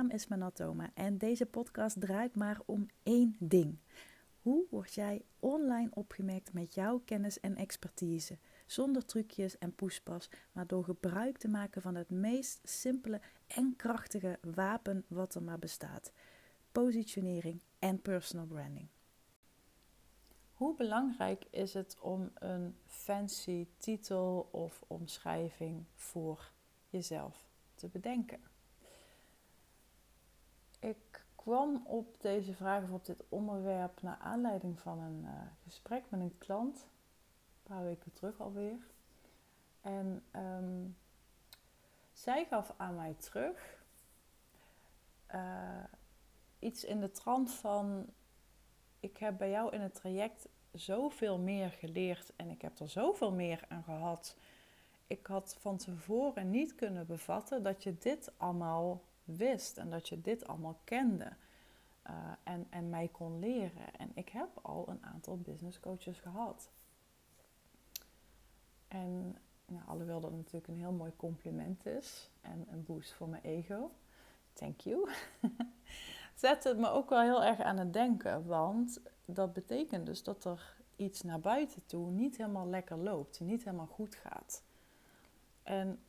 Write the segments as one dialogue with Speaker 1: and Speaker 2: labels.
Speaker 1: naam is Manatoma en deze podcast draait maar om één ding. Hoe word jij online opgemerkt met jouw kennis en expertise? Zonder trucjes en poespas, maar door gebruik te maken van het meest simpele en krachtige wapen wat er maar bestaat: positionering en personal branding. Hoe belangrijk is het om een fancy titel of omschrijving voor jezelf te bedenken? Kwam op deze vraag of op dit onderwerp naar aanleiding van een uh, gesprek met een klant, een paar weken terug alweer. En um, zij gaf aan mij terug uh, iets in de trant van: Ik heb bij jou in het traject zoveel meer geleerd en ik heb er zoveel meer aan gehad. Ik had van tevoren niet kunnen bevatten dat je dit allemaal wist en dat je dit allemaal kende uh, en, en mij kon leren. En ik heb al een aantal business coaches gehad. En nou, alhoewel dat natuurlijk een heel mooi compliment is en een boost voor mijn ego, thank you, zet het me ook wel heel erg aan het denken. Want dat betekent dus dat er iets naar buiten toe niet helemaal lekker loopt, niet helemaal goed gaat. En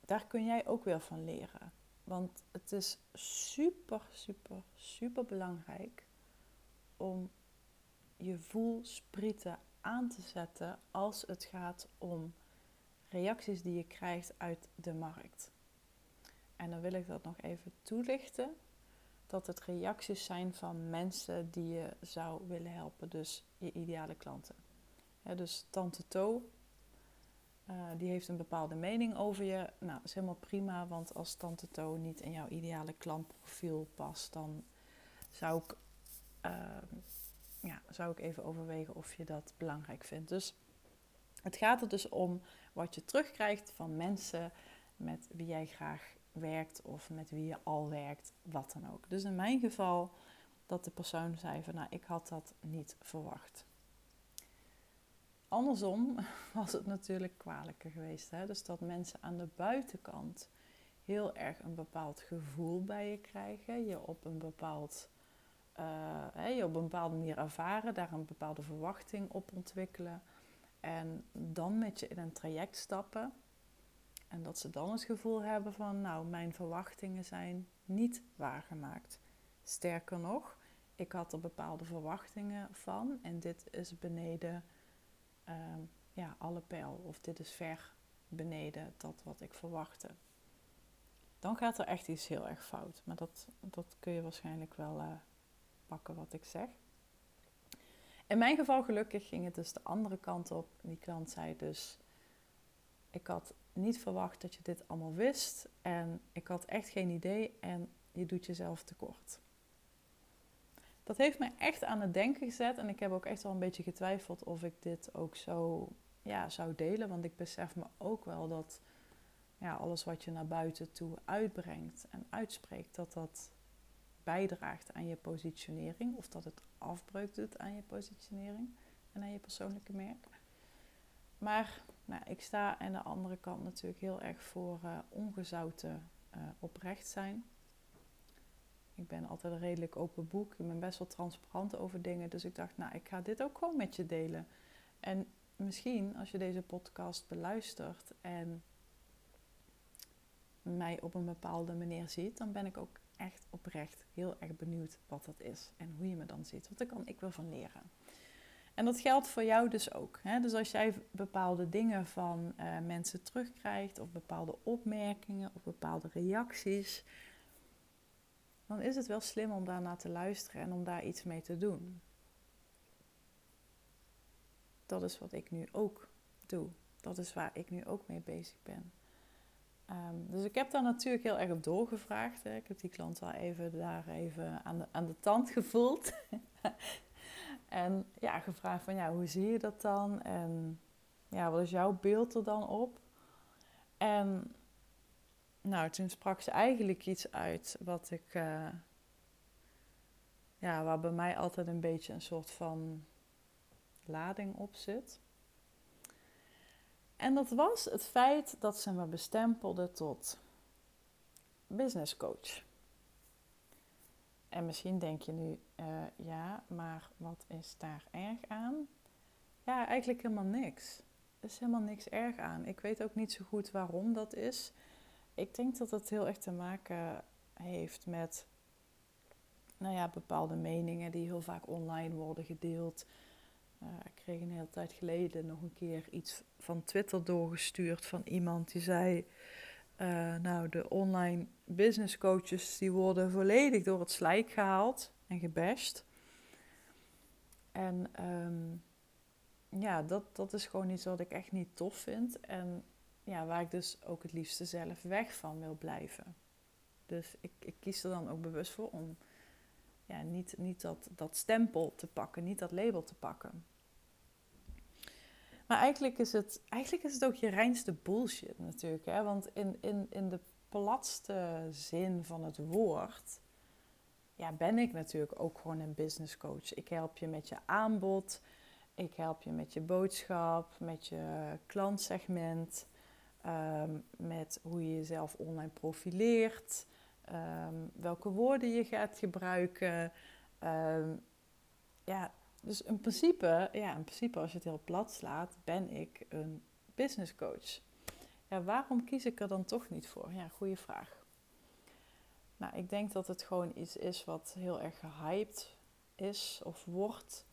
Speaker 1: daar kun jij ook weer van leren. Want het is super, super, super belangrijk om je voelsprieten aan te zetten als het gaat om reacties die je krijgt uit de markt. En dan wil ik dat nog even toelichten. Dat het reacties zijn van mensen die je zou willen helpen. Dus je ideale klanten. dus Tante To uh, die heeft een bepaalde mening over je. Nou, dat is helemaal prima, want als Tante To niet in jouw ideale klantprofiel past, dan zou ik, uh, ja, zou ik even overwegen of je dat belangrijk vindt. Dus het gaat er dus om wat je terugkrijgt van mensen met wie jij graag werkt of met wie je al werkt, wat dan ook. Dus in mijn geval dat de persoon zei van nou, ik had dat niet verwacht andersom was het natuurlijk kwalijker geweest. Hè? Dus dat mensen aan de buitenkant heel erg een bepaald gevoel bij je krijgen. Je op een bepaald uh, je op een bepaalde manier ervaren, daar een bepaalde verwachting op ontwikkelen. En dan met je in een traject stappen. En dat ze dan het gevoel hebben van, nou, mijn verwachtingen zijn niet waargemaakt. Sterker nog, ik had er bepaalde verwachtingen van en dit is beneden Ehm, ja, alle pijl. Of dit is ver beneden dat wat ik verwachtte. Dan gaat er echt iets heel erg fout. Maar dat, dat kun je waarschijnlijk wel uh, pakken wat ik zeg. In mijn geval gelukkig ging het dus de andere kant op. Die klant zei dus, ik had niet verwacht dat je dit allemaal wist. En ik had echt geen idee en je doet jezelf tekort dat heeft mij echt aan het denken gezet. En ik heb ook echt wel een beetje getwijfeld of ik dit ook zo ja, zou delen. Want ik besef me ook wel dat ja, alles wat je naar buiten toe uitbrengt en uitspreekt, dat dat bijdraagt aan je positionering. Of dat het afbreuk doet aan je positionering en aan je persoonlijke merk. Maar nou, ik sta aan de andere kant natuurlijk heel erg voor uh, ongezouten uh, oprecht zijn. Ik ben altijd een redelijk open boek. Ik ben best wel transparant over dingen. Dus ik dacht, nou, ik ga dit ook gewoon met je delen. En misschien als je deze podcast beluistert en mij op een bepaalde manier ziet, dan ben ik ook echt oprecht heel erg benieuwd wat dat is en hoe je me dan ziet. Want daar kan ik wel van leren. En dat geldt voor jou dus ook. Hè? Dus als jij bepaalde dingen van uh, mensen terugkrijgt, of bepaalde opmerkingen, of bepaalde reacties, dan is het wel slim om daarnaar te luisteren en om daar iets mee te doen. Dat is wat ik nu ook doe. Dat is waar ik nu ook mee bezig ben. Ehm, dus ik heb daar natuurlijk heel erg doorgevraagd. Hè. Ik heb die klant wel even daar even aan de, aan de tand gevoeld. en ja, gevraagd van ja, hoe zie je dat dan? En ja, wat is jouw beeld er dan op? En nou, toen sprak ze eigenlijk iets uit wat ik, uh, ja, waar bij mij altijd een beetje een soort van lading op zit. En dat was het feit dat ze me bestempelde tot business coach. en misschien denk je nu, uh, ja, maar wat is daar erg aan? Ja, eigenlijk helemaal niks. Er is helemaal niks erg aan. Ik weet ook niet zo goed waarom dat is. Ik denk dat het heel erg te maken heeft met nou ja, bepaalde meningen die heel vaak online worden gedeeld. Uh, ik kreeg een hele tijd geleden nog een keer iets van Twitter doorgestuurd van iemand die zei: uh, Nou, de online business coaches die worden volledig door het slijk gehaald en gebashed. En um, ja, dat, dat is gewoon iets wat ik echt niet tof vind. En ja, waar ik dus ook het liefste zelf weg van wil blijven. Dus ik, ik kies er dan ook bewust voor om ja, niet, niet dat, dat stempel te pakken, niet dat label te pakken. Maar eigenlijk is het, eigenlijk is het ook je reinste bullshit natuurlijk. Hè? Want in, in, in de platste zin van het woord ja, ben ik natuurlijk ook gewoon een business coach. Ik help je met je aanbod. Ik help je met je boodschap, met je klantsegment, um, met hoe je jezelf online profileert, um, welke woorden je gaat gebruiken. Um, ja, dus in principe, ja, in principe, als je het heel plat slaat, ben ik een business coach. Ja, waarom kies ik er dan toch niet voor? Ja, goede vraag. Nou, ik denk dat het gewoon iets is wat heel erg gehyped is of wordt.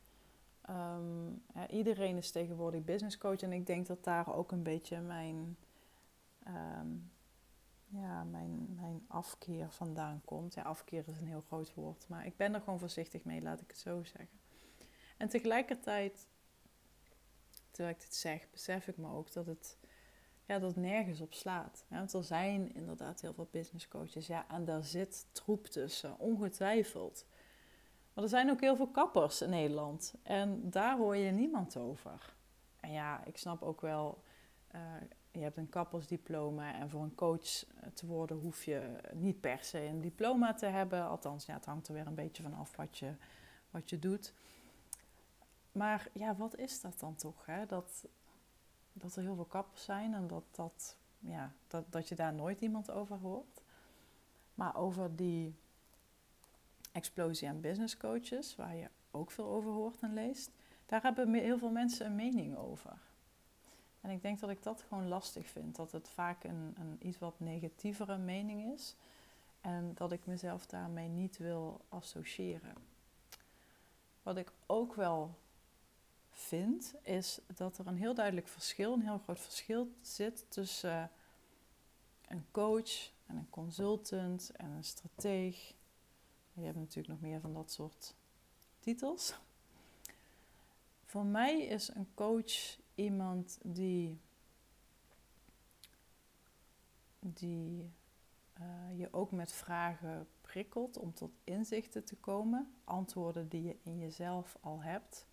Speaker 1: Ja, iedereen is tegenwoordig business coach en ik denk dat daar ook een beetje mijn, um, ja, mijn, mijn afkeer vandaan komt. Ja, afkeer is een heel groot woord, maar ik ben er gewoon voorzichtig mee, laat ik het zo zeggen. En tegelijkertijd, terwijl ik dit zeg, besef ik me ook dat het, ja, dat nergens op slaat. Ja, want er zijn inderdaad heel veel business coaches, ja, en daar zit troep tussen, ongetwijfeld. Maar er zijn ook heel veel kappers in Nederland. En daar hoor je niemand over. En ja, ik snap ook wel, uh, je hebt een kappersdiploma. En voor een coach te worden hoef je niet per se een diploma te hebben. Althans, ja, het hangt er weer een beetje van af wat je, wat je doet. Maar ja, wat is dat dan toch? Hè? Dat, dat er heel veel kappers zijn en dat, dat, ja, dat, dat je daar nooit iemand over hoort. Maar over die Explosie aan Business Coaches, waar je ook veel over hoort en leest, daar hebben heel veel mensen een mening over. En ik denk dat ik dat gewoon lastig vind, dat het vaak een, een iets wat negatievere mening is en dat ik mezelf daarmee niet wil associëren. Wat ik ook wel vind, is dat er een heel duidelijk verschil, een heel groot verschil zit tussen een coach en een consultant en een strateeg je hebt natuurlijk nog meer van dat soort titels. Voor mij is een coach iemand die, die uh, je ook met vragen prikkelt om tot inzichten te komen. Antwoorden die je in jezelf al hebt,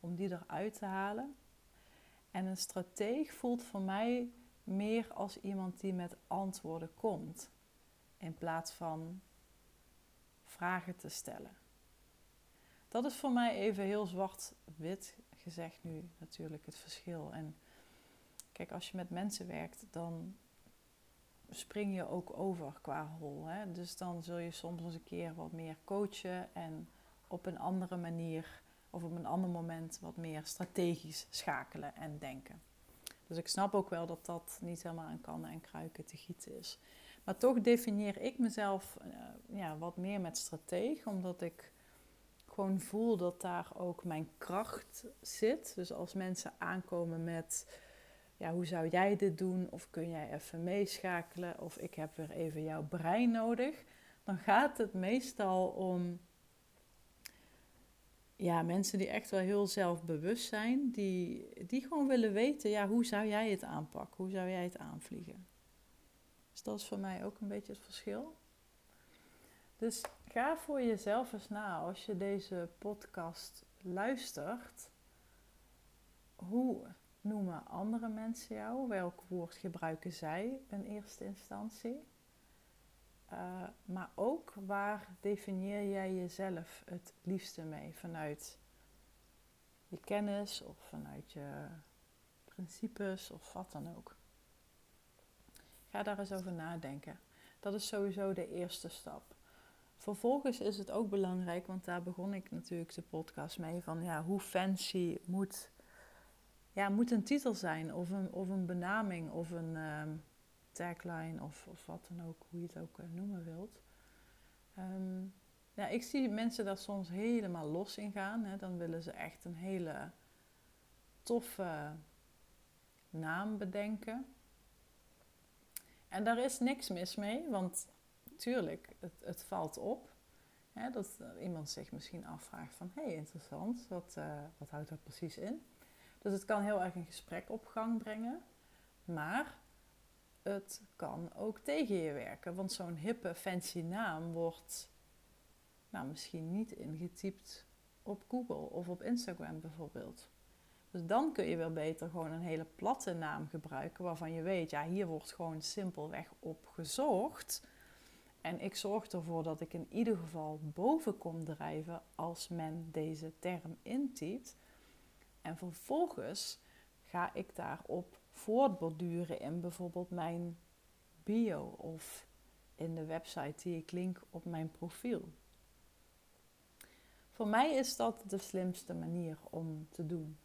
Speaker 1: om die eruit te halen. En een strateeg voelt voor mij meer als iemand die met antwoorden komt. In plaats van vragen te stellen. Dat is voor mij even heel zwart-wit gezegd nu natuurlijk het verschil. En kijk, als je met mensen werkt, dan spring je ook over qua rol. Hè? Dus dan zul je soms eens een keer wat meer coachen en op een andere manier of op een ander moment wat meer strategisch schakelen en denken. Dus ik snap ook wel dat dat niet helemaal aan kannen en kruiken te gieten is. Maar toch definieer ik mezelf uh, ja, wat meer met strateeg, omdat ik gewoon voel dat daar ook mijn kracht zit. Dus als mensen aankomen met, ja, hoe zou jij dit doen? Of kun jij even meeschakelen? Of ik heb weer even jouw brein nodig. Dan gaat het meestal om ja, mensen die echt wel heel zelfbewust zijn. Die, die gewoon willen weten, ja, hoe zou jij het aanpakken? Hoe zou jij het aanvliegen? Dus dat is voor mij ook een beetje het verschil. Dus ga voor jezelf eens na als je deze podcast luistert. Hoe noemen andere mensen jou? Welk woord gebruiken zij in eerste instantie? Uh, maar ook waar definieer jij jezelf het liefste mee? Vanuit je kennis of vanuit je principes of wat dan ook. Ga daar eens over nadenken. Dat is sowieso de eerste stap. Vervolgens is het ook belangrijk, want daar begon ik natuurlijk de podcast mee, van ja, hoe fancy moet, ja, moet een titel zijn, of een, of een benaming, of een ehm, tagline, of, of wat dan ook, hoe je het ook uh, noemen wilt. Ehm, ja, ik zie mensen daar soms helemaal los in gaan. Hè. Dan willen ze echt een hele toffe naam bedenken. En daar is niks mis mee, want tuurlijk, het, het valt op. Hè, dat iemand zich misschien afvraagt van, hé, hey, interessant, wat, uh, wat houdt dat precies in? Dus het kan heel erg een gesprek op gang brengen, maar het kan ook tegen je werken. Want zo'n hippe, fancy naam wordt nou, misschien niet ingetypt op Google of op Instagram bijvoorbeeld. Dus dan kun je wel beter gewoon een hele platte naam gebruiken waarvan je weet, ja, hier wordt gewoon simpelweg op gezocht. En ik zorg ervoor dat ik in ieder geval boven kom drijven als men deze term intypt. En vervolgens ga ik daarop voortborduren in bijvoorbeeld mijn bio of in de website die ik link op mijn profiel. Voor mij is dat de slimste manier om te doen.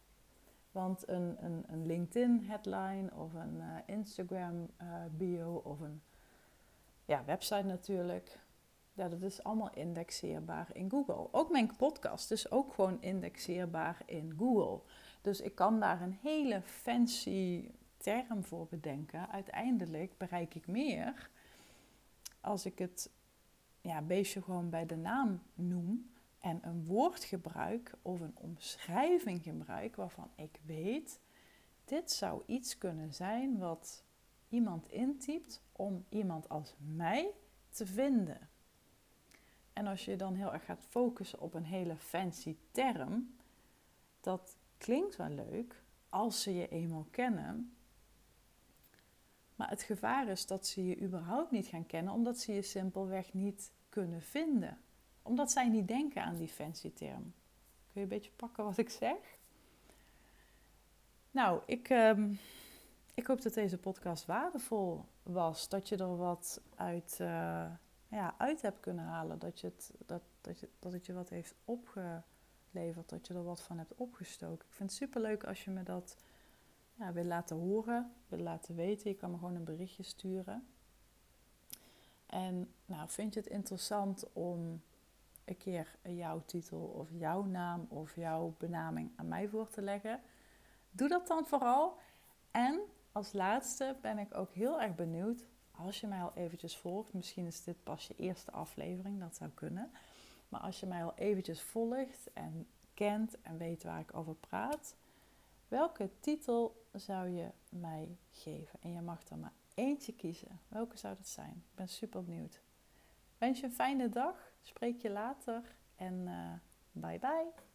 Speaker 1: Want een, een, een LinkedIn headline of een uh, Instagram uh, bio of een ja, website natuurlijk. Ja, dat is allemaal indexeerbaar in Google. Ook mijn podcast is ook gewoon indexeerbaar in Google. Dus ik kan daar een hele fancy term voor bedenken. Uiteindelijk bereik ik meer als ik het ja, beestje gewoon bij de naam noem en een woord gebruik of een omschrijving gebruik waarvan ik weet, dit zou iets kunnen zijn wat iemand intypt om iemand als mij te vinden. En als je dan heel erg gaat focussen op een hele fancy term, dat klinkt wel leuk als ze je eenmaal kennen. Maar het gevaar is dat ze je überhaupt niet gaan kennen, omdat ze je simpelweg niet kunnen vinden. Omdat zij niet denken aan die fancy term. Kun je een beetje pakken wat ik zeg? Nou, ik, ehm, ik hoop dat deze podcast waardevol was. Dat je er wat uit, uh, ja, uit hebt kunnen halen. Dat, je het, dat, dat, je, dat het je wat heeft opgeleverd. Dat je er wat van hebt opgestoken. Ik vind het super leuk als je me dat ja, wil laten horen, wil laten weten. Je kan me gewoon een berichtje sturen. En nou, vind je het interessant om een keer jouw titel of jouw naam of jouw benaming aan mij voor te leggen? Doe dat dan vooral. En als laatste ben ik ook heel erg benieuwd, als je mij al eventjes volgt, misschien is dit pas je eerste aflevering, dat zou kunnen. Maar als je mij al eventjes volgt en kent en weet waar ik over praat, welke titel zou je mij geven? En je mag er maar eentje kiezen. Welke zou dat zijn? Ik ben super benieuwd. Wens je een fijne dag. Spreek je later en uh, bye bye.